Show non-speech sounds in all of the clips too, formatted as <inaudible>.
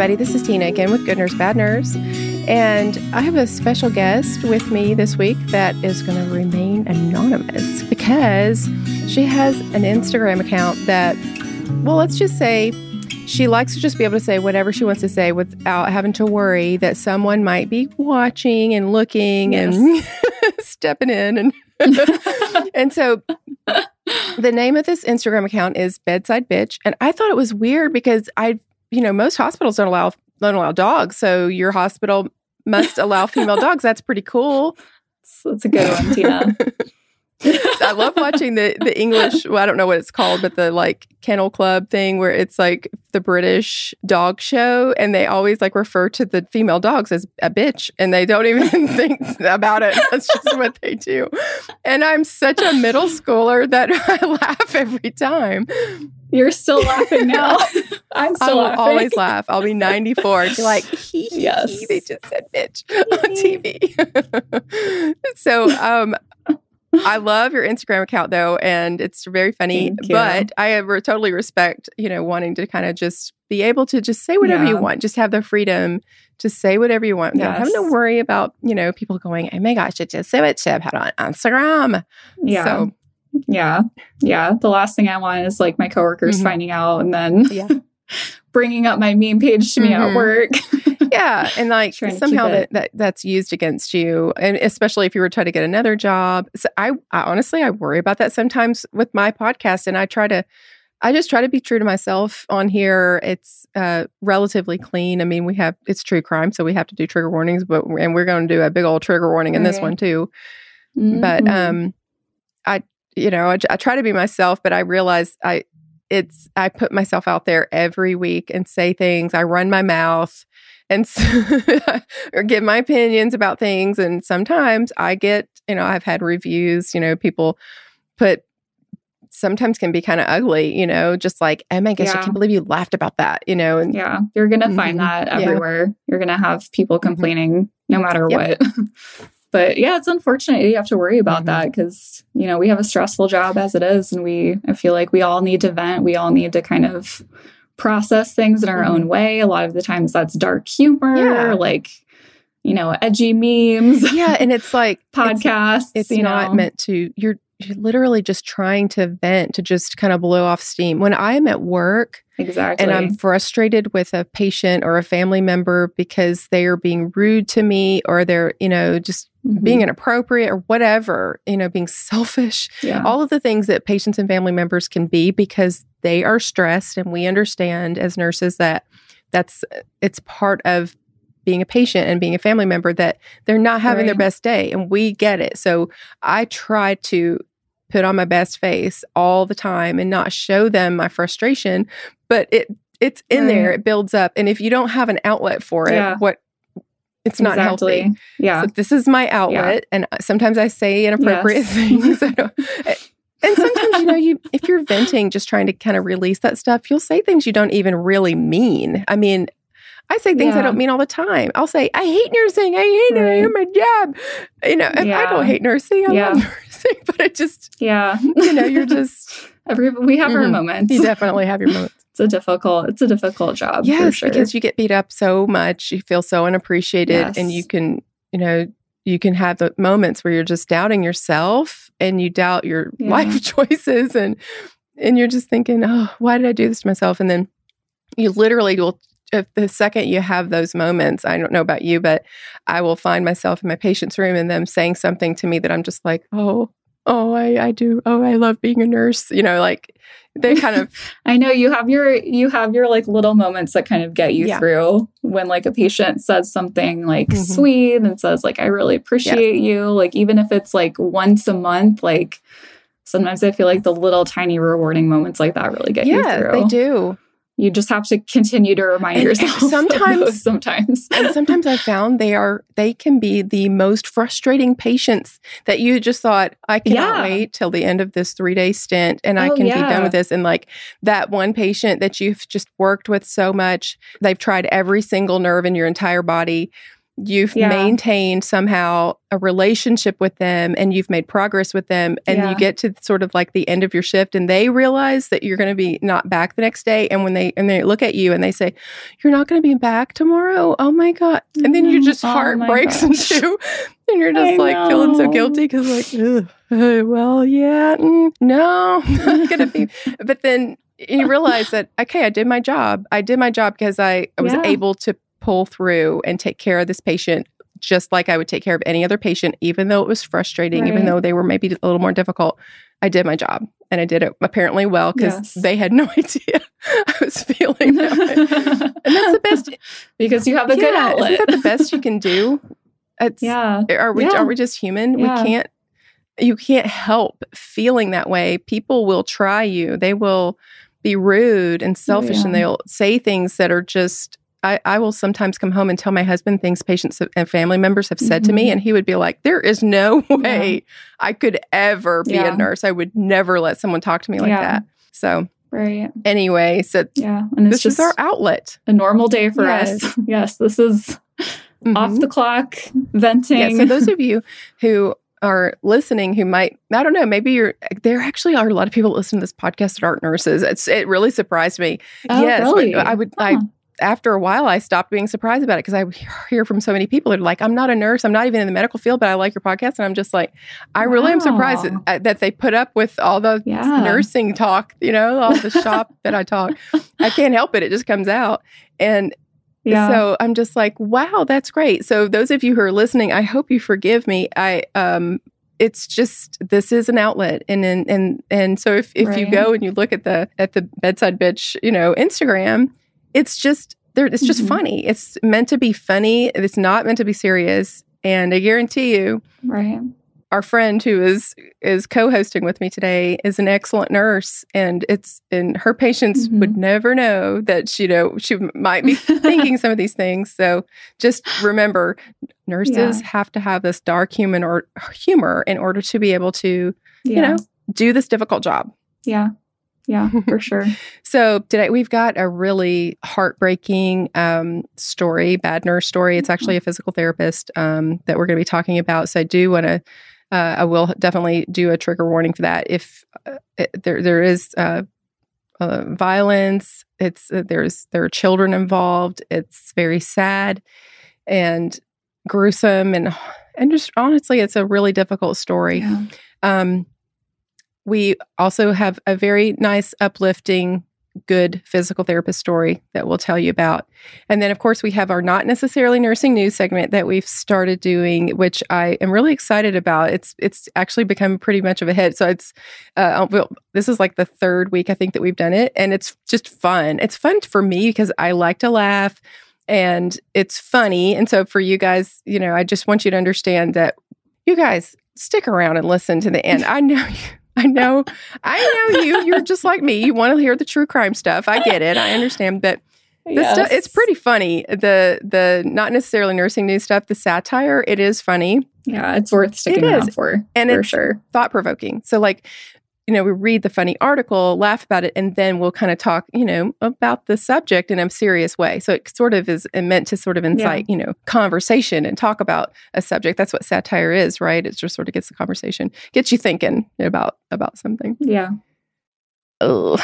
everybody. This is Tina again with Good Nurse Bad Nurse. And I have a special guest with me this week that is going to remain anonymous because she has an Instagram account that, well, let's just say she likes to just be able to say whatever she wants to say without having to worry that someone might be watching and looking yes. and <laughs> stepping in. And, <laughs> and so the name of this Instagram account is Bedside Bitch. And I thought it was weird because I you know, most hospitals don't allow don't allow dogs. So your hospital must allow female <laughs> dogs. That's pretty cool. That's a good one, Tina. <laughs> <laughs> I love watching the the English. Well, I don't know what it's called, but the like kennel club thing where it's like the British dog show, and they always like refer to the female dogs as a bitch, and they don't even think about it. That's just what they do. And I'm such a middle schooler that I laugh every time. You're still laughing now. <laughs> <laughs> I'm still I will laughing. always laugh. I'll be 94 and <laughs> be like, hee, hee, yes. Hee, they just said bitch on TV. so um, I love your Instagram account though, and it's very funny. But I totally respect, you know, wanting to kind of just be able to just say whatever yeah. you want, just have the freedom to say whatever you want. Yes. having to worry about, you know, people going, oh my gosh, it just say what Chip had on Instagram. Yeah. So yeah. Yeah. The last thing I want is like my coworkers mm-hmm. finding out and then yeah. <laughs> bringing up my meme page to me mm-hmm. at work. <laughs> yeah. And like somehow that, that that's used against you. And especially if you were trying to get another job. So I, I honestly, I worry about that sometimes with my podcast. And I try to, I just try to be true to myself on here. It's uh, relatively clean. I mean, we have, it's true crime. So we have to do trigger warnings, but, and we're going to do a big old trigger warning in this one too. Mm-hmm. But, um, I, you know, I, I try to be myself, but I realize I, it's, I put myself out there every week and say things. I run my mouth and <laughs> or give my opinions about things. And sometimes I get, you know, I've had reviews, you know, people put sometimes can be kind of ugly, you know, just like, oh my gosh, yeah. I can't believe you laughed about that, you know. And yeah, you're gonna mm-hmm. find that everywhere. Yeah. You're gonna have people mm-hmm. complaining mm-hmm. no matter yep. what. <laughs> but yeah, it's unfortunate you have to worry about mm-hmm. that because you know we have a stressful job as it is, and we I feel like we all need to vent. We all need to kind of process things in our mm-hmm. own way. A lot of the times that's dark humor, yeah. like you know, edgy memes. Yeah, and it's like <laughs> podcasts. It's, it's not know. meant to. You're literally just trying to vent to just kind of blow off steam. When I'm at work, exactly, and I'm frustrated with a patient or a family member because they are being rude to me or they're you know just mm-hmm. being inappropriate or whatever, you know, being <laughs> selfish, yeah. all of the things that patients and family members can be because they are stressed. And we understand as nurses that that's it's part of being a patient and being a family member that they're not having right. their best day and we get it. So I try to put on my best face all the time and not show them my frustration, but it it's in right. there, it builds up. And if you don't have an outlet for it, yeah. what it's not exactly. healthy. Yeah. So this is my outlet. Yeah. And sometimes I say inappropriate yes. things. <laughs> Eh, and sometimes, you know, you if you're venting, just trying to kind of release that stuff, you'll say things you don't even really mean. I mean, I say things yeah. I don't mean all the time. I'll say, I hate nursing. I hate right. it. I hate my job. You know, yeah. I don't hate nursing. I yeah. love nursing, <laughs> but it just, yeah. you know, you're <laughs> just. Every, we have mm-hmm. our moments. You definitely have your moments it's a difficult it's a difficult job yes sure. because you get beat up so much you feel so unappreciated yes. and you can you know you can have the moments where you're just doubting yourself and you doubt your <laughs> yeah. life choices and and you're just thinking oh why did i do this to myself and then you literally will if the second you have those moments i don't know about you but i will find myself in my patient's room and them saying something to me that i'm just like oh oh i i do oh i love being a nurse you know like they kind of <laughs> I know you have your you have your like little moments that kind of get you yeah. through when like a patient says something like mm-hmm. sweet and says like I really appreciate yes. you like even if it's like once a month like sometimes I feel like the little tiny rewarding moments like that really get yeah, you through. Yeah, they do you just have to continue to remind and, yourself and sometimes <laughs> sometimes and sometimes i found they are they can be the most frustrating patients that you just thought i cannot yeah. wait till the end of this three day stint and oh, i can yeah. be done with this and like that one patient that you've just worked with so much they've tried every single nerve in your entire body you've yeah. maintained somehow a relationship with them and you've made progress with them and yeah. you get to sort of like the end of your shift and they realize that you're going to be not back the next day and when they and they look at you and they say you're not going to be back tomorrow oh my god and then you just oh heart breaks <laughs> into and you're just I like know. feeling so guilty because like uh, well yeah mm, no <laughs> not gonna be <laughs> but then you realize that okay i did my job i did my job because i, I was yeah. able to pull through and take care of this patient just like I would take care of any other patient, even though it was frustrating, right. even though they were maybe a little more difficult. I did my job and I did it apparently well because yes. they had <laughs> no idea I was feeling that way. <laughs> and that's the best because you have a yeah, good outlet. Isn't that the best you can do? It's, yeah. Eh, are we, yeah. are we just human? Yeah. We can't, you can't help feeling that way. People will try you. They will be rude and selfish and they'll say things that are just I, I will sometimes come home and tell my husband things patients and family members have said mm-hmm. to me, mm-hmm. and he would be like, There is no <laughs> way yeah. I could ever be yeah. a nurse. I would never let someone talk to me like yeah. that. So, right. Anyway, so yeah, and this is our outlet. A normal day for yes. us. <laughs> yes, this is mm-hmm. off the clock venting. Yeah, so, those of you who are listening who might I don't know maybe you're there actually are a lot of people listening to this podcast that aren't nurses it's it really surprised me oh, yes really? I would huh. I after a while, I stopped being surprised about it because I hear from so many people that are like, I'm not a nurse. I'm not even in the medical field, but I like your podcast. And I'm just like, I wow. really am surprised that, that, they put up with all the yeah. nursing talk, you know, all the <laughs> shop that I talk. I can't help it. It just comes out. And yeah. so I'm just like, wow, that's great. So those of you who are listening, I hope you forgive me. I, um, it's just this is an outlet and and and, and so if, if right. you go and you look at the at the bedside bitch you know instagram it's just there it's just mm-hmm. funny. It's meant to be funny. It's not meant to be serious. And I guarantee you, right. Our friend who is is co-hosting with me today is an excellent nurse, and it's and her patients mm-hmm. would never know that she you know she might be thinking some of these things. So just remember, nurses yeah. have to have this dark human or humor in order to be able to yeah. you know do this difficult job. Yeah. Yeah, for <laughs> sure. so today we've got a really heartbreaking um, story, bad nurse story. It's actually a physical therapist um, that we're going to be talking about. So I do want to. Uh, I will definitely do a trigger warning for that. If uh, it, there there is uh, uh violence, it's uh, there's there are children involved. It's very sad and gruesome and and just honestly, it's a really difficult story. Yeah. Um, we also have a very nice, uplifting, good physical therapist story that we'll tell you about. And then, of course, we have our not necessarily nursing news segment that we've started doing, which I am really excited about. It's it's actually become pretty much of a hit. So it's uh, well, this is like the third week I think that we've done it, and it's just fun. It's fun for me because I like to laugh and it's funny. And so for you guys, you know, I just want you to understand that you guys stick around and listen to the end. <laughs> I know you I know, I know you. You're just like me. You want to hear the true crime stuff. I get it. I understand, but yes. stuff, it's pretty funny. The the not necessarily nursing news stuff, the satire, it is funny. Yeah, it's worth sticking it around for, and for it's sure. thought provoking. So, like, you know, we read the funny article, laugh about it, and then we'll kind of talk, you know, about the subject in a serious way. So it sort of is meant to sort of incite, yeah. you know, conversation and talk about a subject. That's what satire is, right? It just sort of gets the conversation, gets you thinking about about something. Yeah. Oh,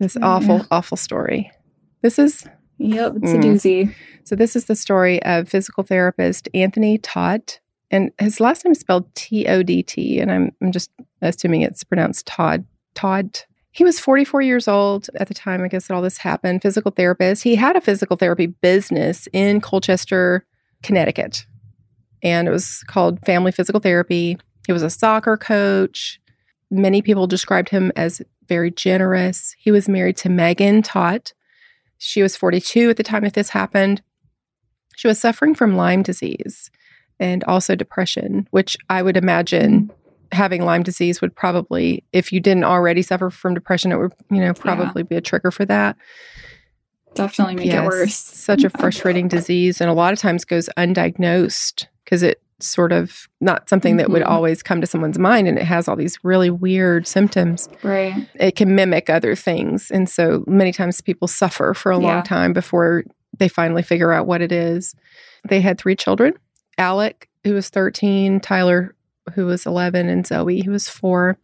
this yeah. awful, awful story. This is. Yep, it's mm. a doozy. So this is the story of physical therapist Anthony Todt and his last name is spelled T O D T, and I'm, I'm just assuming it's pronounced Todd. Todd. He was 44 years old at the time, I guess, that all this happened. Physical therapist. He had a physical therapy business in Colchester, Connecticut, and it was called Family Physical Therapy. He was a soccer coach. Many people described him as very generous. He was married to Megan Todt. She was 42 at the time that this happened. She was suffering from Lyme disease and also depression, which I would imagine mm-hmm. having Lyme disease would probably, if you didn't already suffer from depression, it would, you know, probably yeah. be a trigger for that. Definitely make yes, it worse. Such a <laughs> frustrating disease, and a lot of times goes undiagnosed because it sort of not something that mm-hmm. would always come to someone's mind and it has all these really weird symptoms. Right. It can mimic other things. And so many times people suffer for a yeah. long time before they finally figure out what it is. They had three children Alec, who was 13, Tyler, who was 11, and Zoe, who was four.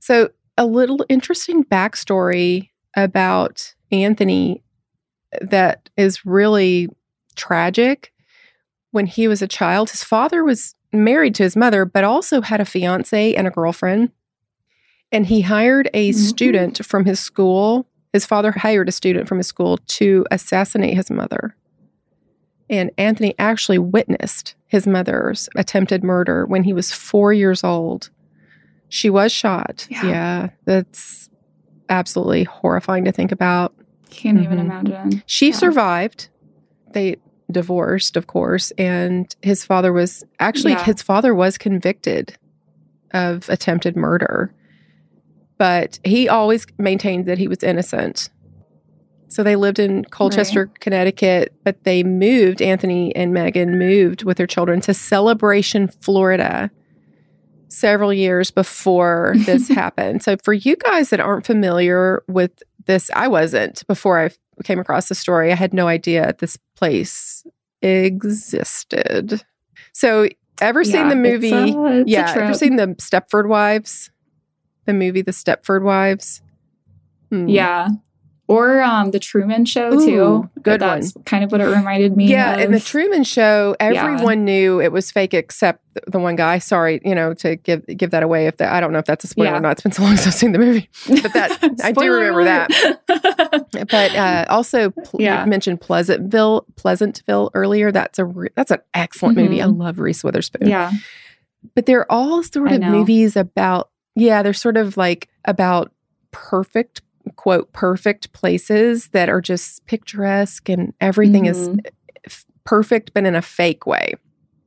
So, a little interesting backstory about Anthony that is really tragic. When he was a child, his father was married to his mother, but also had a fiance and a girlfriend. And he hired a mm-hmm. student from his school. His father hired a student from his school to assassinate his mother. And Anthony actually witnessed his mother's attempted murder when he was four years old. She was shot. Yeah, yeah that's absolutely horrifying to think about. Can't mm-hmm. even imagine. She yeah. survived. They divorced, of course, and his father was actually yeah. his father was convicted of attempted murder. But he always maintained that he was innocent. So they lived in Colchester, right. Connecticut, but they moved, Anthony and Megan moved with their children to Celebration, Florida several years before <laughs> this happened. So for you guys that aren't familiar with this, I wasn't before I came across the story. I had no idea this place existed. So ever yeah, seen the movie? A, yeah, ever seen the Stepford Wives? The movie The Stepford Wives? Hmm. Yeah or um, the Truman Show Ooh, too. Good That's one. Kind of what it reminded me. Yeah, of. in the Truman Show, everyone yeah. knew it was fake except the one guy. Sorry, you know, to give give that away. If that, I don't know if that's a spoiler yeah. or not. It's been so long since I've seen the movie, but that <laughs> I do remember that. but uh, also, pl- yeah. you mentioned Pleasantville, Pleasantville earlier. That's a re- that's an excellent mm-hmm. movie. I love Reese Witherspoon. Yeah, but they're all sort of movies about. Yeah, they're sort of like about perfect quote perfect places that are just picturesque and everything mm-hmm. is perfect but in a fake way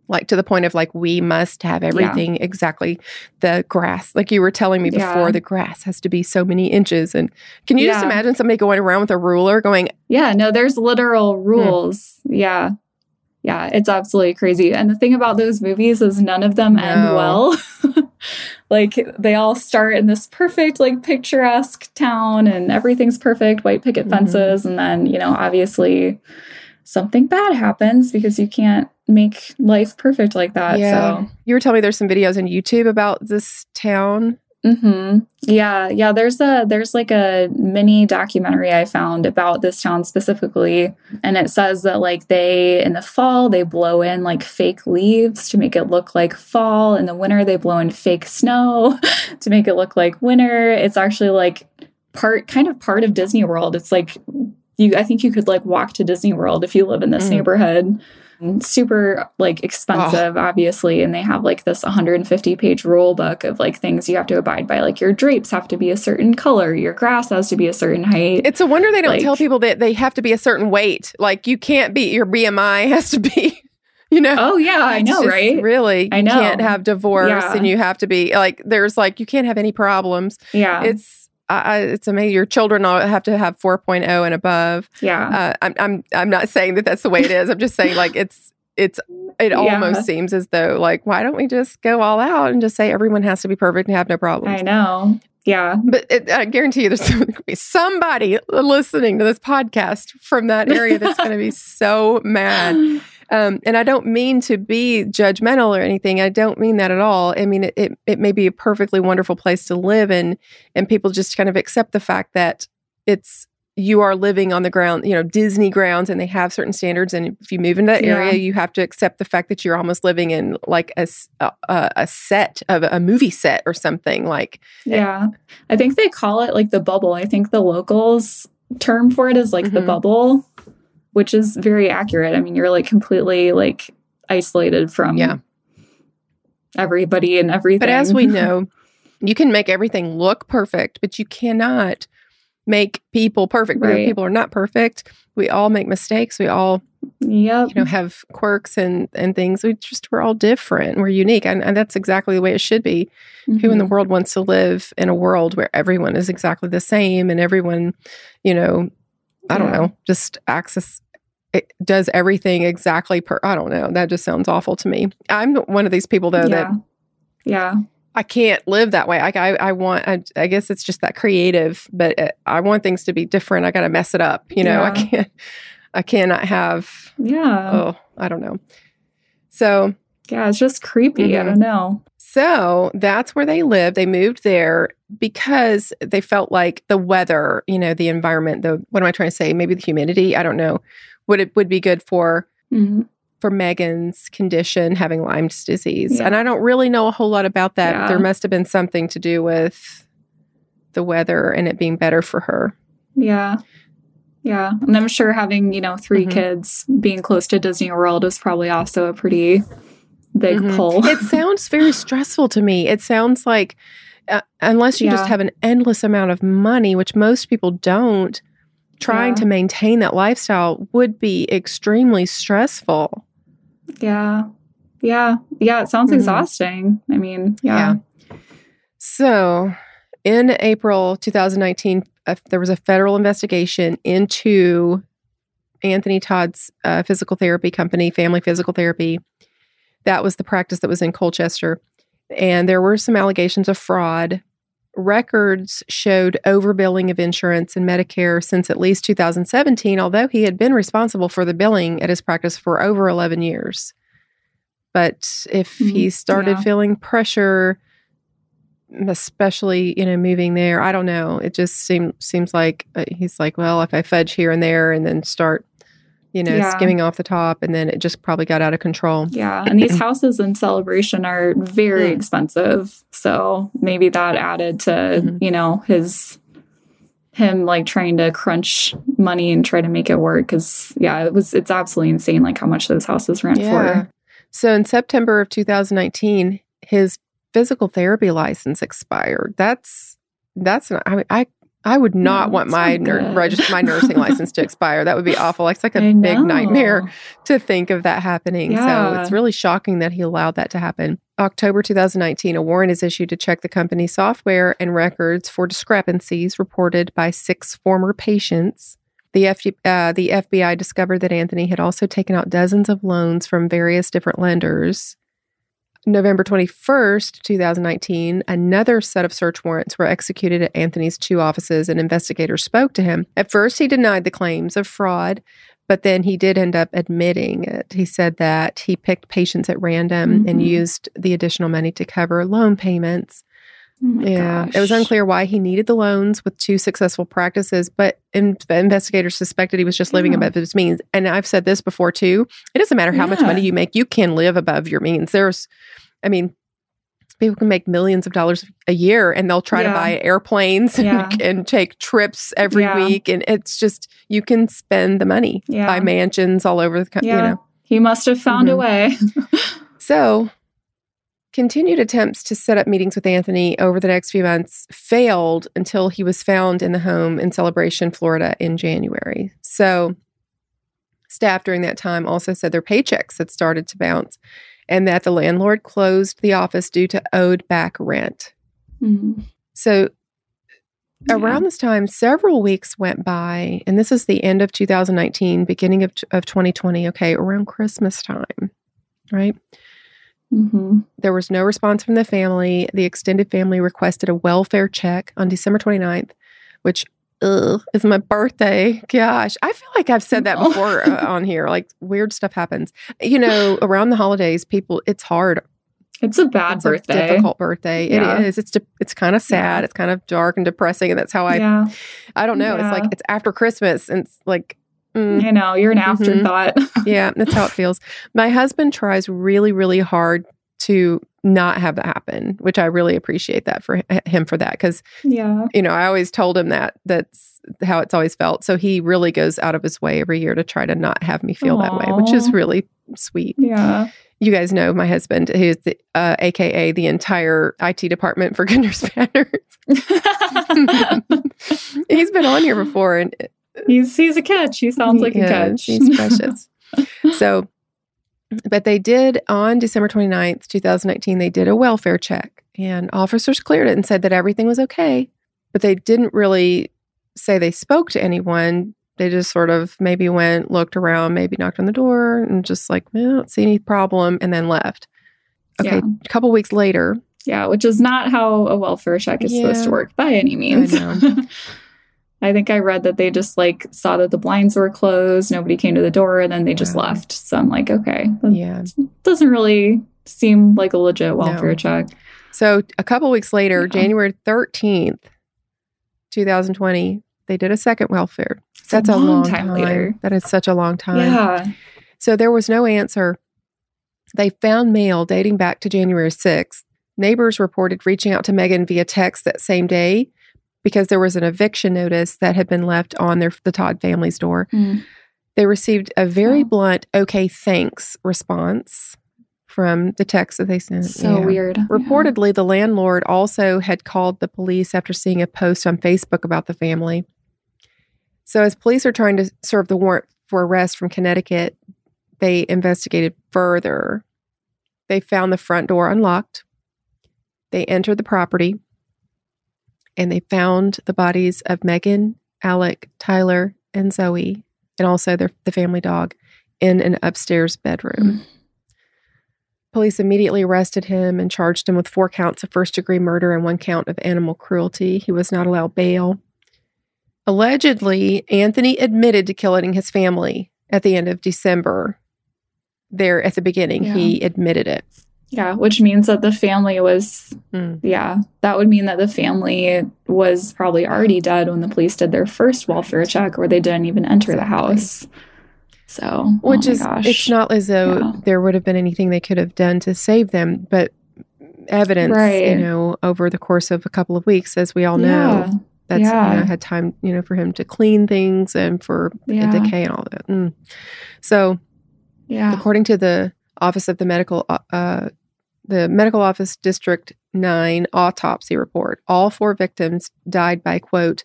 like to the point of like we must have everything yeah. exactly the grass like you were telling me before yeah. the grass has to be so many inches and can you yeah. just imagine somebody going around with a ruler going yeah no there's literal hmm. rules hmm. yeah yeah it's absolutely crazy and the thing about those movies is none of them no. end well <laughs> like they all start in this perfect like picturesque town and everything's perfect white picket mm-hmm. fences mm-hmm. and then you know obviously something bad happens because you can't make life perfect like that yeah. so you were telling me there's some videos on youtube about this town Mm-hmm. Yeah, yeah. There's a there's like a mini documentary I found about this town specifically, and it says that like they in the fall they blow in like fake leaves to make it look like fall. In the winter they blow in fake snow <laughs> to make it look like winter. It's actually like part kind of part of Disney World. It's like you I think you could like walk to Disney World if you live in this mm. neighborhood super like expensive, oh. obviously. And they have like this 150 page rule book of like things you have to abide by. Like your drapes have to be a certain color, your grass has to be a certain height. It's a wonder they don't like, tell people that they have to be a certain weight. Like you can't be, your BMI <laughs> has to be. You know? Oh yeah, I know, right? Really, I know. You can't have divorce, yeah. and you have to be like. There's like you can't have any problems. Yeah, it's I, it's amazing. Your children all have to have 4.0 and above. Yeah. Uh, I'm, I'm, I'm not saying that that's the way it is. I'm just saying like it's, it's, it yeah. almost seems as though like, why don't we just go all out and just say everyone has to be perfect and have no problems? I know. Yeah. But it, I guarantee you there's <laughs> going to be somebody listening to this podcast from that area that's going to be so mad. <laughs> Um, and I don't mean to be judgmental or anything. I don't mean that at all. I mean, it, it, it may be a perfectly wonderful place to live in, and people just kind of accept the fact that it's you are living on the ground, you know, Disney grounds, and they have certain standards. And if you move into that yeah. area, you have to accept the fact that you're almost living in like a, a, a set of a movie set or something. Like, yeah, I think they call it like the bubble. I think the locals term for it is like mm-hmm. the bubble which is very accurate. I mean, you're like completely like isolated from yeah. everybody and everything. But as we <laughs> know, you can make everything look perfect, but you cannot make people perfect. Right. People are not perfect. We all make mistakes. We all yep. you know have quirks and and things. We just we're all different. We're unique. And, and that's exactly the way it should be. Mm-hmm. Who in the mm-hmm. world wants to live in a world where everyone is exactly the same and everyone, you know, I don't know, just access it does everything exactly per I don't know. That just sounds awful to me. I'm one of these people though yeah. that yeah. I can't live that way. I, I, I want, I, I, guess it's just that creative, but it, I want things to be different. I got to mess it up. You know, yeah. I can't, I cannot have. Yeah. Oh, I don't know. So, yeah, it's just creepy. Mm-hmm. I don't know. So that's where they lived. They moved there because they felt like the weather, you know, the environment, the what am I trying to say? Maybe the humidity, I don't know, would it would be good for mm-hmm. for Megan's condition having Lyme's disease. Yeah. And I don't really know a whole lot about that. Yeah. There must have been something to do with the weather and it being better for her. Yeah. Yeah. And I'm sure having, you know, 3 mm-hmm. kids being close to Disney World is probably also a pretty big mm-hmm. pull. it sounds very stressful to me. It sounds like, uh, unless you yeah. just have an endless amount of money, which most people don't, trying yeah. to maintain that lifestyle would be extremely stressful. Yeah. Yeah. Yeah. It sounds mm-hmm. exhausting. I mean, yeah. yeah. So in April 2019, uh, there was a federal investigation into Anthony Todt's uh, physical therapy company, Family Physical Therapy. That was the practice that was in Colchester. And there were some allegations of fraud. Records showed overbilling of insurance and Medicare since at least 2017, although he had been responsible for the billing at his practice for over 11 years. But if mm-hmm. he started yeah. feeling pressure, especially you know moving there i don't know it just seems seems like uh, he's like well if i fudge here and there and then start you know yeah. skimming off the top and then it just probably got out of control yeah and these <clears throat> houses in celebration are very mm. expensive so maybe that added to mm-hmm. you know his him like trying to crunch money and try to make it work because yeah it was it's absolutely insane like how much those houses rent yeah. for so in september of 2019 his physical therapy license expired. That's that's not, I, mean, I I would not no, want my ner- register my nursing license to <laughs> expire. That would be awful. It's like a big nightmare to think of that happening. Yeah. So it's really shocking that he allowed that to happen. October 2019, a warrant is issued to check the company's software and records for discrepancies reported by six former patients. The, F- uh, the FBI discovered that Anthony had also taken out dozens of loans from various different lenders. November 21st, 2019, another set of search warrants were executed at Anthony's two offices and investigators spoke to him. At first, he denied the claims of fraud, but then he did end up admitting it. He said that he picked patients at random mm-hmm. and used the additional money to cover loan payments. Oh yeah, gosh. it was unclear why he needed the loans with two successful practices, but in, investigators suspected he was just living yeah. above his means. And I've said this before too. It doesn't matter how yeah. much money you make; you can live above your means. There's, I mean, people can make millions of dollars a year, and they'll try yeah. to buy airplanes and, and, take trips every week, and it's just you can spend the money, buy mansions all over the country. You know, he must have found mm-hmm. a way. <laughs> so Continued attempts to set up meetings with Anthony over the next few months failed until he was found in the home in Celebration, Florida in January. So, staff during that time also said their paychecks had started to bounce and that the landlord closed the office due to owed back rent. Mm-hmm. So, yeah. around this time, several weeks went by, and this is the end of 2019, beginning of, of 2020. Okay, around Christmas time, right? Mm-hmm. There was no response from the family. The extended family requested a welfare check on December 29th, which ugh, is my birthday. Gosh, I feel like I've said that before uh, on here. Like weird stuff happens. You know, <laughs> around the holidays, people, it's hard. It's a bad it's birthday. A difficult birthday. Yeah. It is. It's de- it's kind of sad. Yeah. It's kind of dark and depressing, and that's how I. Yeah. I don't know. It's like it's after Christmas, and it's like Mm. You know, you're an mm-hmm. afterthought. <laughs> yeah, that's how it feels. My husband tries really, really hard to not have that happen, which I really appreciate that for him for that because yeah, you know, I always told him that that's how it's always felt. So he really goes out of his way every year to try to not have me feel Aww. that way, which is really sweet. Yeah. You guys know my husband, who's the, uh, AKA the entire IT department for <laughs> Goodness Banners. <laughs> He's been on here before, and he's he's a catch. He sounds like a catch. He's precious. <laughs> so, but they did on December 29th, 2019, they did a welfare check and officers cleared it and said that everything was okay. But they didn't really say they spoke to anyone. They just sort of maybe went, looked around, maybe knocked on the door and just like, well, I don't see any problem and then left. Okay. Yeah. A couple weeks later. Yeah, which is not how a welfare check is yeah. supposed to work by any means. <laughs> I think I read that they just like saw that the blinds were closed, nobody came to the door, and then they just left. So I'm like, okay, yeah, doesn't really seem like a legit welfare no. check. So a couple weeks later, yeah. January 13th, 2020, they did a second welfare. That's a long, long time, time later. That is such a long time. Yeah. So there was no answer. They found mail dating back to January 6th. Neighbors reported reaching out to Megan via text that same day because there was an eviction notice that had been left on their the Todt family's door. Mm. They received a very oh. blunt "Okay, thanks" response from the text that they sent. So yeah. weird. Reportedly, yeah. the landlord also had called the police after seeing a post on Facebook about the family. So, as police are trying to serve the warrant for arrest from Connecticut, they investigated further. They found the front door unlocked. They entered the property and they found the bodies of Megan, Alec, Tyler, and Zoe, and also their, the family dog in an upstairs bedroom. Mm. Police immediately arrested him and charged him with four counts of first degree murder and one count of animal cruelty. He was not allowed bail. Allegedly, Anthony admitted to killing his family at the end of December. There at the beginning, yeah. he admitted it. Yeah, which means that the family was, mm. yeah, that would mean that the family was probably already dead when the police did their first welfare check or they didn't even enter exactly. the house. So, oh which oh is, gosh. it's not as though yeah. there would have been anything they could have done to save them, but evidence, right. you know, over the course of a couple of weeks, as we all know, yeah that's yeah. you know, had time you know for him to clean things and for yeah. decay and all that mm. so yeah according to the office of the medical uh, uh the medical office district 9 autopsy report all four victims died by quote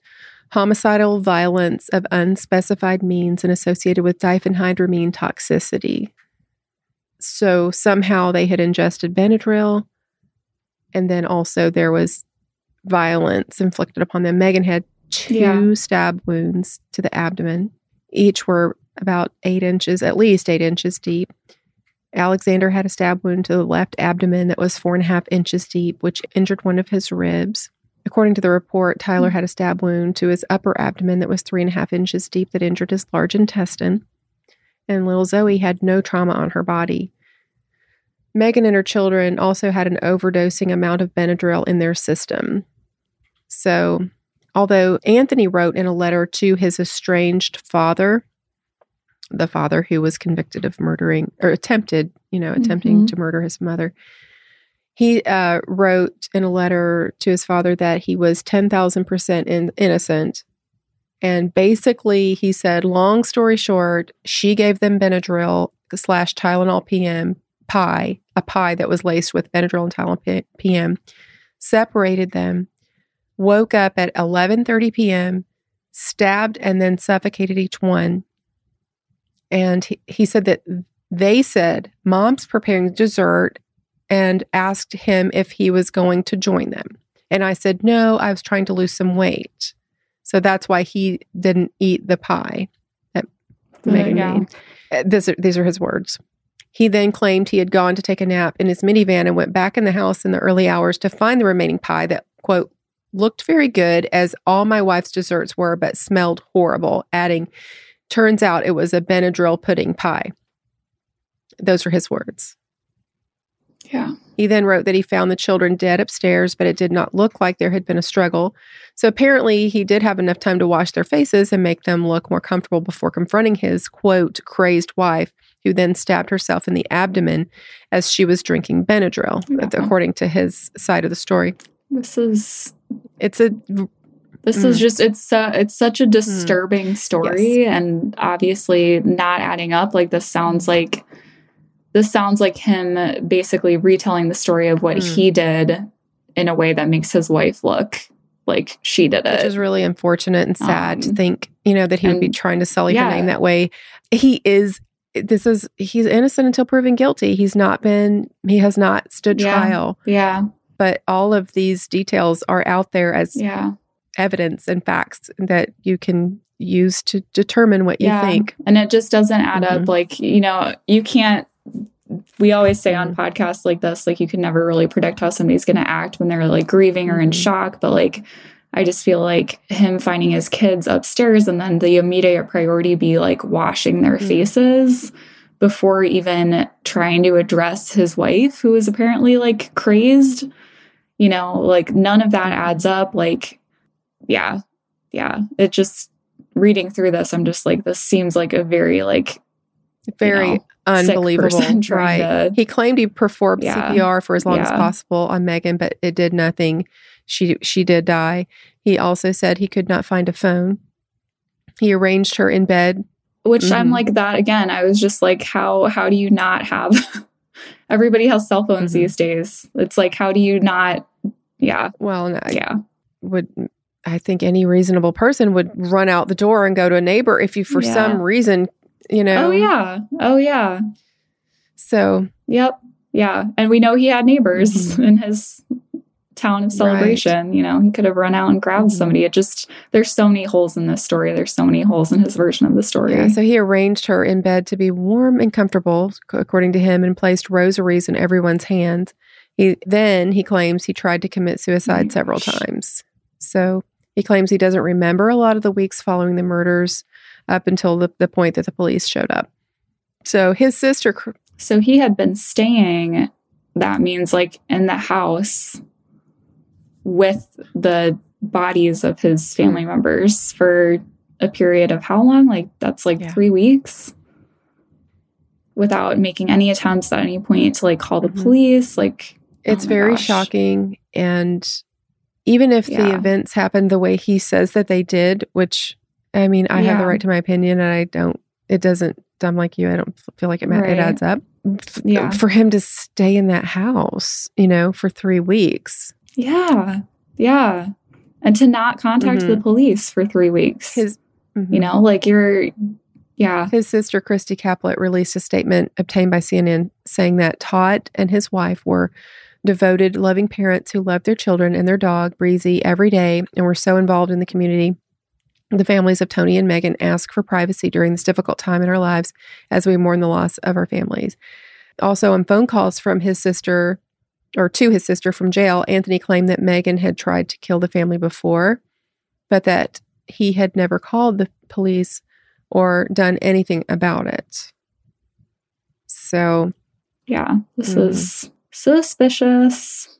homicidal violence of unspecified means and associated with diphenhydramine toxicity so somehow they had ingested benadryl and then also there was violence inflicted upon them. Megan had two yeah. stab wounds to the abdomen. Each were about eight inches, at least eight inches deep. Alexander had a stab wound to the left abdomen that was four and a half inches deep, which injured one of his ribs. According to the report, Tyler mm-hmm. had a stab wound to his upper abdomen that was three and a half inches deep that injured his large intestine. And little Zoe had no trauma on her body. Megan and her children also had an overdosing amount of Benadryl in their system. So, although Anthony wrote in a letter to his estranged father, the father who was convicted of murdering or attempted, you know, attempting mm-hmm. to murder his mother, he uh, wrote in a letter to his father that he was 10,000% in, innocent. And basically, he said, long story short, she gave them Benadryl slash Tylenol PM pie, a pie that was laced with Benadryl and Tylenol PM, separated them, woke up at 11:30 p.m., stabbed and then suffocated each one. And he, he said that they said, "Mom's preparing dessert," and asked him if he was going to join them. And I said, "No, I was trying to lose some weight." So that's why he didn't eat the pie that Megan made. Uh, this, these are his words. He then claimed he had gone to take a nap in his minivan and went back in the house in the early hours to find the remaining pie that, quote, looked very good as all my wife's desserts were, but smelled horrible, adding, turns out it was a Benadryl pudding pie. Those are his words. Yeah. He then wrote that he found the children dead upstairs, but it did not look like there had been a struggle. So apparently, he did have enough time to wash their faces and make them look more comfortable before confronting his, quote, crazed wife, who then stabbed herself in the abdomen as she was drinking Benadryl, yeah. according to his side of the story. This is it's a this mm. is just it's uh, it's such a mm. disturbing mm. story yes. and obviously not adding up like this sounds like this sounds like him basically retelling the story of what mm. he did in a way that makes his wife look like she did it. Which is really unfortunate and sad um, to think, you know, that he and, would be trying to sully yeah. her name that way. He is this is he's innocent until proven guilty. He's not been he has not stood yeah, trial. Yeah. But all of these details are out there as yeah. Evidence and facts that you can use to determine what you yeah. think. And it just doesn't add mm-hmm. up. Like, you know, you can't we always say on mm-hmm. podcasts like this, like you can never really predict how somebody's gonna act when they're like grieving or in mm-hmm. shock, but like I just feel like him finding his kids upstairs and then the immediate priority be like washing their mm. faces before even trying to address his wife, who is apparently like crazed. You know, like none of that adds up. Like, yeah, yeah. It just reading through this, I'm just like, this seems like a very like very you know, unbelievable. Right. To, he claimed he performed yeah, CPR for as long yeah. as possible on Megan, but it did nothing. She she did die. He also said he could not find a phone. He arranged her in bed. Which mm-hmm. I'm like that again. I was just like, how how do you not have <laughs> everybody has cell phones mm-hmm. these days. It's like how do you not yeah. Well, no, yeah. Would I think any reasonable person would run out the door and go to a neighbor if you for yeah. some reason you know? Oh, yeah. Oh, yeah. So, yep. Yeah. And we know he had neighbors mm-hmm. in his town of celebration. Right. You know, he could have run out and grabbed mm-hmm. somebody. It just, there's so many holes in this story. There's so many holes in his version of the story. Yeah. So he arranged her in bed to be warm and comfortable, according to him, and placed rosaries in everyone's hands. He then he claims he tried to commit suicide oh several times. So he claims he doesn't remember a lot of the weeks following the murders up until the, the point that the police showed up. So his sister. So he had been staying, that means like in the house with the bodies of his family members for a period of how long? Like that's like yeah. three weeks without making any attempts at any point to like call the mm-hmm. police. Like it's oh very gosh. shocking. And even if yeah. the events happened the way he says that they did, which I mean, I yeah. have the right to my opinion, and I don't. It doesn't. I'm like you. I don't feel like it. Right. It adds up. Yeah. For him to stay in that house, you know, for three weeks. Yeah. Yeah. And to not contact mm-hmm. the police for three weeks. His, mm-hmm. you know, like you're. Yeah. His sister, Christy Caplet, released a statement obtained by CNN saying that Todt and his wife were devoted, loving parents who loved their children and their dog, Breezy, every day and were so involved in the community the families of Tony and Megan ask for privacy during this difficult time in our lives as we mourn the loss of our families. Also, on phone calls from his sister or to his sister from jail, Anthony claimed that Megan had tried to kill the family before, but that he had never called the police or done anything about it. So, yeah, this mm. is suspicious.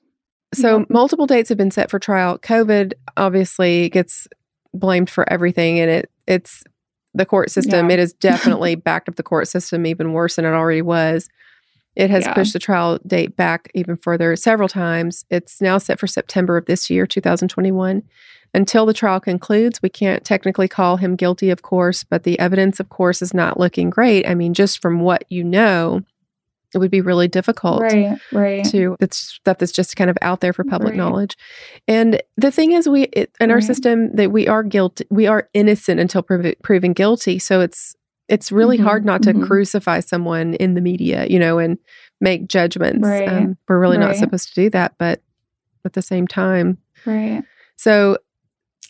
So, mm-hmm. multiple dates have been set for trial. COVID obviously gets blamed for everything and it it's the court system yeah. it has <laughs> definitely backed up the court system even worse than it already was it has yeah. pushed the trial date back even further several times it's now set for september of this year 2021 until the trial concludes we can't technically call him guilty of course but the evidence of course is not looking great i mean just from what you know it would be really difficult right right to it's stuff that's just kind of out there for public right. knowledge and the thing is we it, in right. our system that we are guilty we are innocent until prov- proven guilty so it's it's really mm-hmm. hard not to mm-hmm. crucify someone in the media you know and make judgments right. um, we're really not supposed to do that but at the same time right so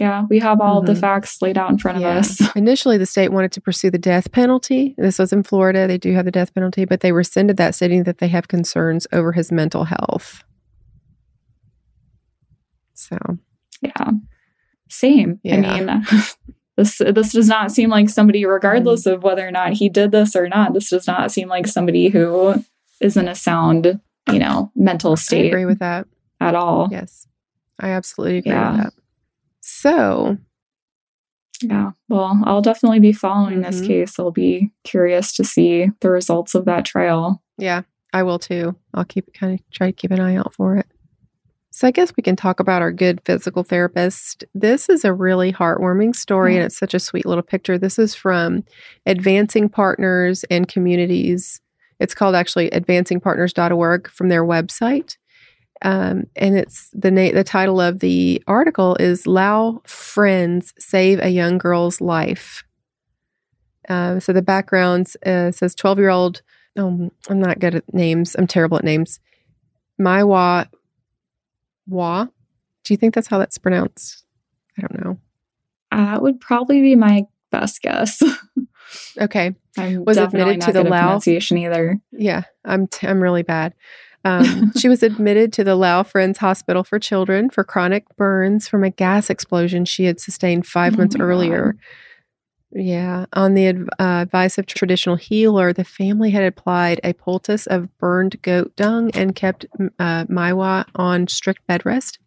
yeah, we have all mm-hmm. the facts laid out in front yeah. of us. <laughs> Initially, the state wanted to pursue the death penalty. This was in Florida. They do have the death penalty, but they rescinded that, stating that they have concerns over his mental health. So, yeah, same. Yeah. I mean, <laughs> this this does not seem like somebody, regardless mm. of whether or not he did this or not. This does not seem like somebody who is in a sound, you know, mental state. I agree with that at all. Yes, I absolutely agree yeah. with that. So, yeah, well, I'll definitely be following mm-hmm. this case. I'll be curious to see the results of that trial. Yeah, I will too. I'll keep kind of try to keep an eye out for it. So, I guess we can talk about our good physical therapist. This is a really heartwarming story, and it's such a sweet little picture. This is from Advancing Partners and Communities. It's called actually advancingpartners.org from their website. Um, and it's the na- the title of the article is "Lao Friends Save a Young Girl's Life." Um, so the background uh, says twelve year old. Um, I'm not good at names. I'm terrible at names. Maiwa Wa. Wa? Do you think that's how that's pronounced? I don't know. That would probably be my best guess. okay. <laughs> I was admitted to the Lao pronunciation either. Yeah, I'm t- I'm really bad Um, <laughs> she was admitted to the Lao Friends Hospital for Children for chronic burns from a gas explosion she had sustained five oh months earlier. God. Yeah. On the uh, advice of traditional healer, the family had applied a poultice of burned goat dung and kept uh, Maiwa on strict bed rest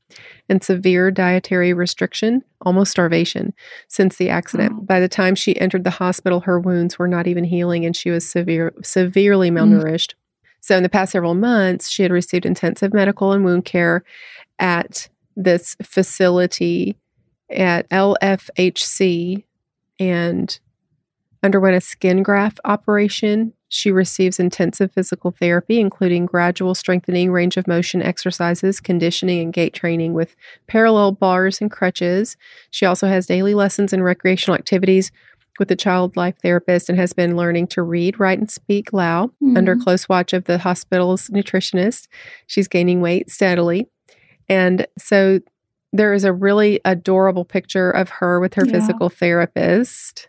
and severe dietary restriction, almost starvation, since the accident. By the time she entered the hospital, her wounds were not even healing and she was severe, severely mm. malnourished. Mm. So, in the past several months, she had received intensive medical and wound care at this facility at LFHC and underwent a skin graft operation she receives intensive physical therapy, including gradual strengthening, range of motion exercises, conditioning, and gait training with parallel bars and crutches. She also has daily lessons and recreational activities with a child life therapist and has been learning to read, write, and speak Lao mm-hmm. under close watch of the hospital's nutritionist. She's gaining weight steadily. And so there is a really adorable picture of her with her yeah. physical therapist.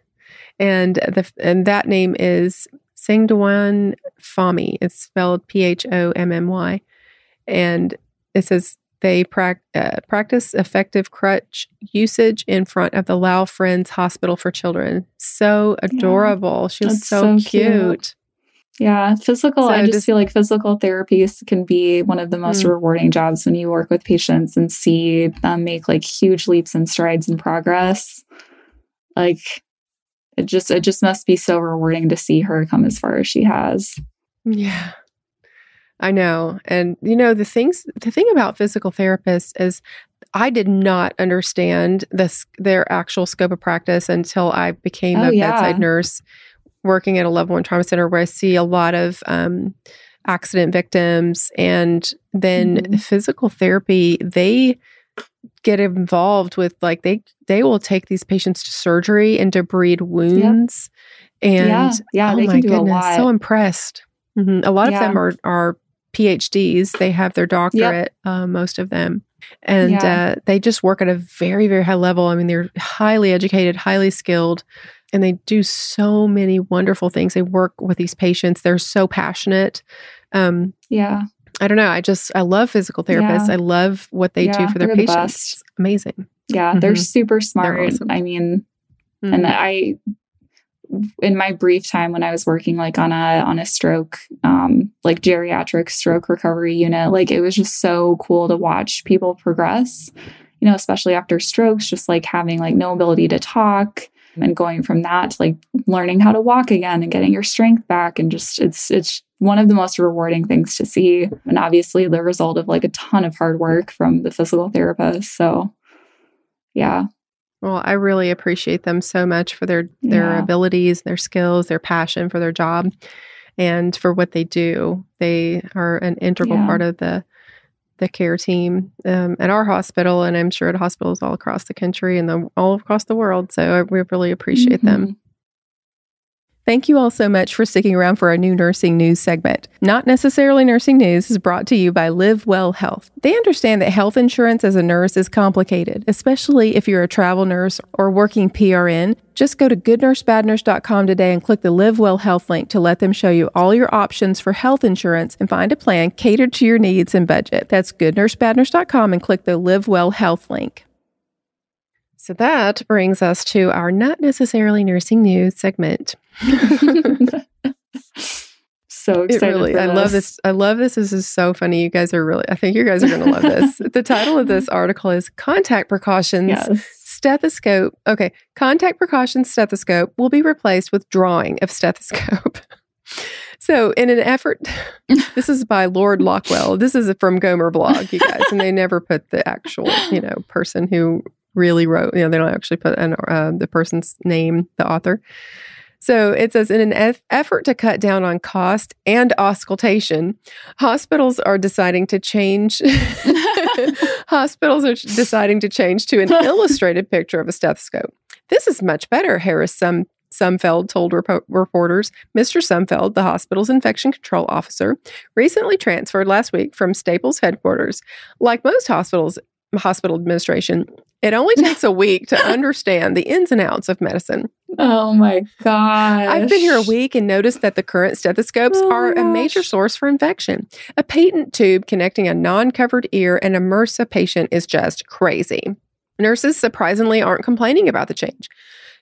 And the and that name is Sangdawan Phommy. It's spelled P H O M M Y. And it says they pra- uh, practice effective crutch usage in front of the Lao Friends Hospital for Children. So adorable. Yeah, she was so, so cute. cute. Yeah, physical. So I just, just, feel like physical therapies can be one of the most mm. rewarding jobs when you work with patients and see them make like huge leaps and strides in progress. Like it just it just must be so rewarding to see her come as far as she has. Yeah. I know. And you know, the things the thing about physical therapists is I did not understand this their actual scope of practice until I became oh, a yeah. bedside nurse working at a level one trauma center where I see a lot of um, accident victims and then mm-hmm. physical therapy, they get involved with like they they will take these patients to surgery and debride wounds yep. and yeah, yeah oh they my can do goodness, a lot. so impressed mm-hmm. a lot yeah. of them are are phds they have their doctorate yep. uh, most of them and yeah. uh, they just work at a very very high level i mean they're highly educated highly skilled and they do so many wonderful things they work with these patients they're so passionate um, yeah I don't know. I just I love physical therapists. Yeah. I love what they yeah, do for their patients. The amazing. Yeah, mm-hmm. they're super smart. They're awesome. I mean, mm-hmm. and I in my brief time when I was working like on a on a stroke um like geriatric stroke recovery unit, like it was just so cool to watch people progress. You know, especially after strokes, just like having like no ability to talk and going from that to like learning how to walk again and getting your strength back and just it's it's one of the most rewarding things to see. And obviously, the result of like a ton of hard work from the physical therapist. So, yeah. Well, I really appreciate them so much for their their yeah. abilities, their skills, their passion for their job, and for what they do. They are an integral yeah. part of the the care team um, at our hospital, and I'm sure at hospitals all across the country and the, all across the world. So we really appreciate mm-hmm. them. Thank you all so much for sticking around for our new nursing news segment. Not necessarily nursing news is brought to you by Live Well Health. They understand that health insurance as a nurse is complicated, especially if you're a travel nurse or working PRN. Just go to goodnursebadnurse.com today and click the Live Well Health link to let them show you all your options for health insurance and find a plan catered to your needs and budget. That's goodnursebadnurse.com and click the Live Well Health link. So that brings us to our not necessarily nursing news segment. <laughs> so excited! Really, I this. love this. I love this. This is so funny. You guys are really. I think you guys are going to love this. <laughs> the title of this article is "Contact Precautions." Yes. Stethoscope. Okay, contact precautions stethoscope will be replaced with drawing of stethoscope. <laughs> So, in an effort, this is by Lord Lockwell. This is from Gomer blog, you guys, and they never put the actual, you know, person who really wrote. You know, they don't actually put an, uh, the person's name, the author. So it says in an eff- effort to cut down on cost and auscultation, hospitals are deciding to change. <laughs> <laughs> hospitals are deciding to change to an <laughs> illustrated picture of a stethoscope. This is much better, Harris Sum- Sumfeld told rep- reporters. Mr. Sumfeld, the hospital's infection control officer, recently transferred last week from Staples headquarters. Like most hospitals, hospital administration, it only <laughs> takes a week to understand the ins and outs of medicine. oh my god! I've been here a week and noticed that the current stethoscopes oh are a major oh. source for infection. A patent tube connecting a non-covered ear and a MRSA patient is just crazy. Nurses surprisingly aren't complaining about the change.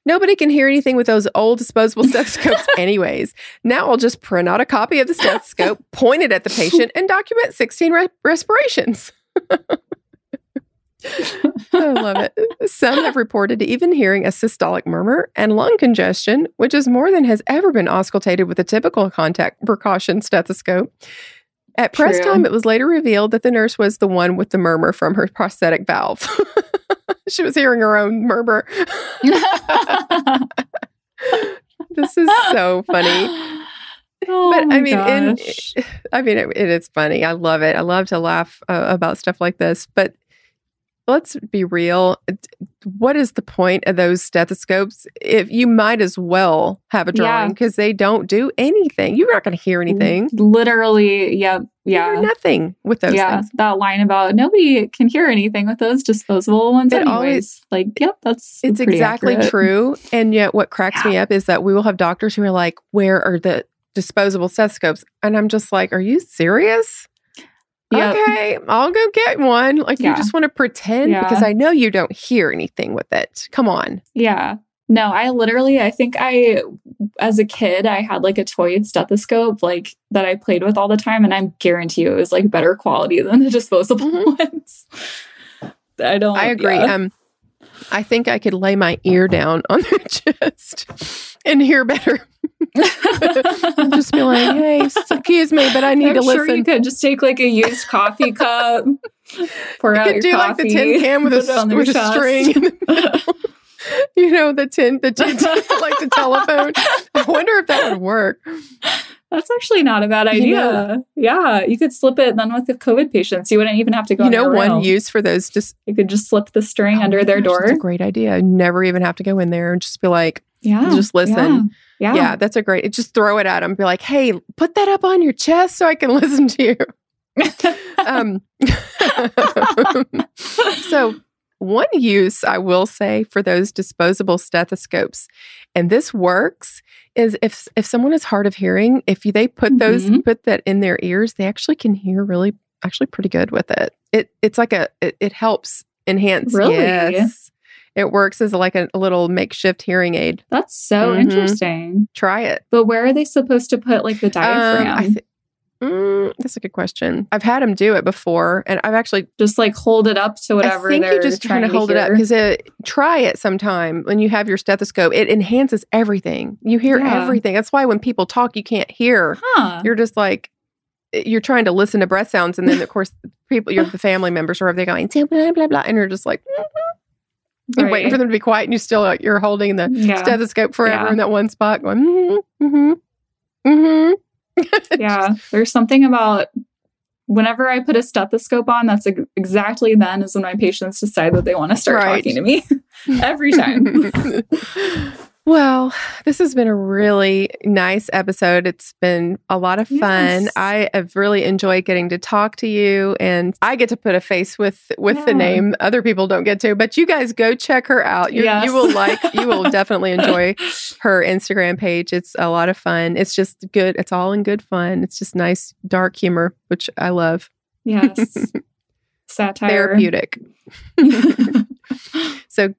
Nobody can hear anything with those old disposable stethoscopes, <laughs> anyways. Now I'll just print out a copy of the stethoscope, point it at the patient, and document 16 re- respirations. <laughs> I love it. Some have reported even hearing a systolic murmur and lung congestion, which is more than has ever been auscultated with a typical contact precaution stethoscope. At press True. time, it was later revealed that the nurse was the one with the murmur from her prosthetic valve. <laughs> she was hearing her own murmur. <laughs> this is so funny. Oh but I mean, in, I mean, it, it is funny. I love it. I love to laugh uh, about stuff like this. But let's be real. What is the point of those stethoscopes? If you might as well have a drawing because yeah. they don't do anything. You're not going to hear anything. Literally, yeah, yeah, nothing with those. Yeah, things. that line about nobody can hear anything with those disposable ones. It anyways, always, like, yep, that's it's exactly accurate. true. And yet, what cracks yeah. me up is that we will have doctors who are like, "Where are the disposable stethoscopes?" And I'm just like, "Are you serious?" Yep. Okay, I'll go get one. Like yeah. you just want to pretend yeah. because I know you don't hear anything with it. Come on. Yeah. No, I literally I think I as a kid I had like a toy stethoscope like that I played with all the time and I guarantee you it was like better quality than the disposable mm-hmm. ones. I don't I agree. Yeah. Um I think I could lay my ear down on their <laughs> chest and hear better. Just be like, hey, excuse me, but I need I'm to sure listen. You could just take like a used coffee <laughs> cup, pour out your do coffee, like the tin can with a with a string. <laughs> you know the tin, the tin, <laughs> like the telephone. I wonder if that would work. That's actually not a bad idea. Yeah, you could slip it then with the COVID patients. You wouldn't even have to go. You know, one use for those just you could just slip the string oh under their gosh, door. That's a great idea. Never even have to go in there and just be like, yeah, just listen. Yeah, yeah, yeah that's a great. Just throw it at them. Be like, hey, put that up on your chest so I can <laughs> listen to you. <laughs> um, <laughs> so one use I will say for those disposable stethoscopes, and this works is if if someone is hard of hearing, if they put those mm-hmm. put that in their ears, they actually can hear really actually pretty good with it. It it's like a it, it helps enhance. Really? Yes. It works as like a, a little makeshift hearing aid. That's so mm-hmm. interesting. Try it. But where are they supposed to put like the diaphragm? Um, th- Mm, that's a good question. I've had them do it before, and I've actually just like hold it up to whatever. I think you're just trying to hold it up because it. try it sometime when you have your stethoscope. It enhances everything. You hear yeah. everything. That's why when people talk, you can't hear. Huh. You're just like you're trying to listen to breath sounds, and then of course people, you're the family members, or are they going blah blah blah, and you're just like. Mm-hmm. You're right. waiting for them to be quiet, and you still you're holding the yeah. stethoscope forever yeah. in that one spot, going. Mm-hmm, mm-hmm, mm-hmm. <laughs> yeah, there's something about whenever I put a stethoscope on, that's exactly then is when my patients decide that they want to start right. talking to me <laughs> every time. <laughs> Well, this has been a really nice episode. It's been a lot of fun. Yes. I have really enjoyed getting to talk to you and I get to put a face with with yeah. the name. Other people don't get to, but you guys go check her out. Yes. You will like you will <laughs> definitely enjoy her Instagram page. It's a lot of fun. It's just good. It's all in good fun. It's just nice dark humor, which I love. Yes. <laughs> Satire. Therapeutic. <laughs> so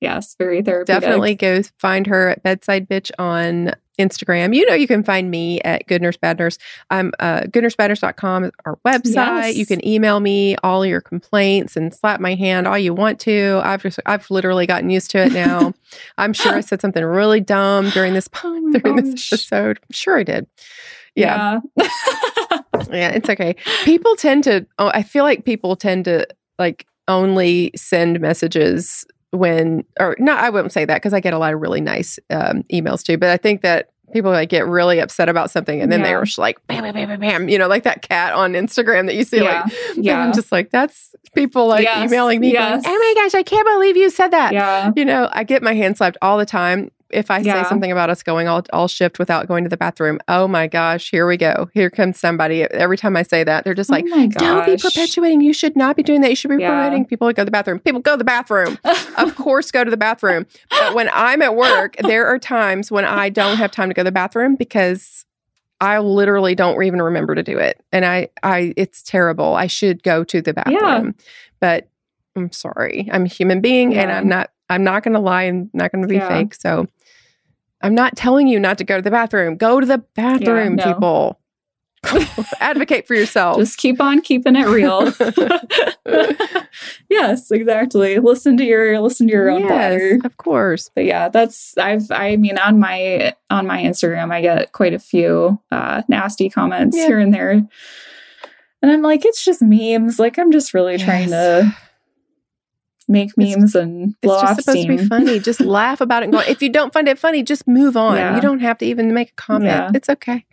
Yes, very therapeutic. Definitely go find her at Bedside Bitch on Instagram. You know, you can find me at Good Nurse Bad Nurse. I'm uh, goodnursebadnurse.com is our website. Yes. You can email me all your complaints and slap my hand all you want to. I've just, I've literally gotten used to it now. <laughs> I'm sure I said something really dumb during this oh <laughs> during gosh. this episode. I'm sure I did. Yeah. Yeah. <laughs> yeah, it's okay. People tend to, oh, I feel like people tend to like only send messages when or not i wouldn't say that because i get a lot of really nice um, emails too but i think that people like get really upset about something and then yeah. they're just like bam bam bam bam bam you know like that cat on instagram that you see yeah. like yeah <laughs> i'm just like that's people like yes. emailing me yes. Going, oh my gosh i can't believe you said that yeah you know i get my hand slapped all the time if I yeah. say something about us going all, all shift without going to the bathroom, oh my gosh, here we go. Here comes somebody. Every time I say that, they're just oh like, don't be perpetuating. You should not be doing that. You should be yeah. promoting people to go to the bathroom. People go to the bathroom. <laughs> of course, go to the bathroom. But when I'm at work, there are times when I don't have time to go to the bathroom because I literally don't even remember to do it. And I, I, it's terrible. I should go to the bathroom. Yeah. But I'm sorry. I'm a human being yeah. and I'm not I'm not going to lie. I'm not going to be yeah. fake. So I'm not telling you not to go to the bathroom. Go to the bathroom, yeah, no. people. <laughs> Advocate for yourself. Just keep on keeping it real. <laughs> <laughs> yes, exactly. Listen to your listen to your own yes, body. Of course. But yeah, that's I've I mean on my on my Instagram I get quite a few uh nasty comments yeah. here and there. And I'm like, it's just memes. Like I'm just really yes. trying to make memes it's, and blow it's just off supposed steam. to be funny. Just <laughs> laugh about it and go. If you don't find it funny, just move on. Yeah. You don't have to even make a comment. Yeah. It's okay.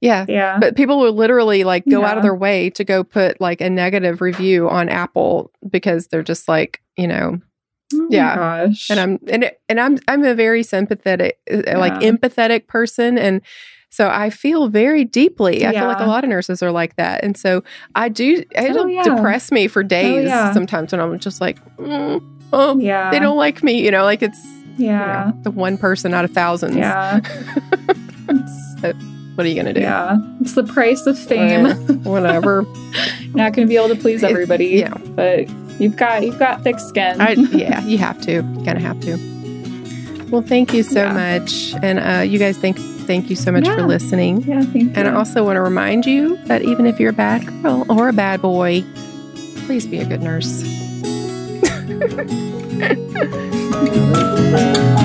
Yeah. Yeah. But people will literally like go yeah. out of their way to go put like a negative review on Apple because they're just like, you know, oh yeah. Gosh. And I'm and and I'm I'm a very sympathetic eh, yeah. like empathetic person and so I feel very deeply. I feel like a lot of nurses are like that. And so I do, it'll oh, yeah. depress me for oh, days oh, yeah. sometimes when I'm just like, mm, oh, yeah. they don't like me. You know, like it's yeah you know, the one person out of thousands. Yeah. <laughs> what are you going to do? Yeah. It's the price of fame. Whatever. <laughs> Not going to be able to please everybody. It, yeah. But you've got, you've got thick skin. I, yeah, <laughs> you have to. You kind of have to. Well, thank you so yeah. much. And uh, you guys, thank thank you so much yeah. for listening. Yeah, thank you. And I also want to remind you that even if you're a bad girl or a bad boy, please be a good nurse. <laughs>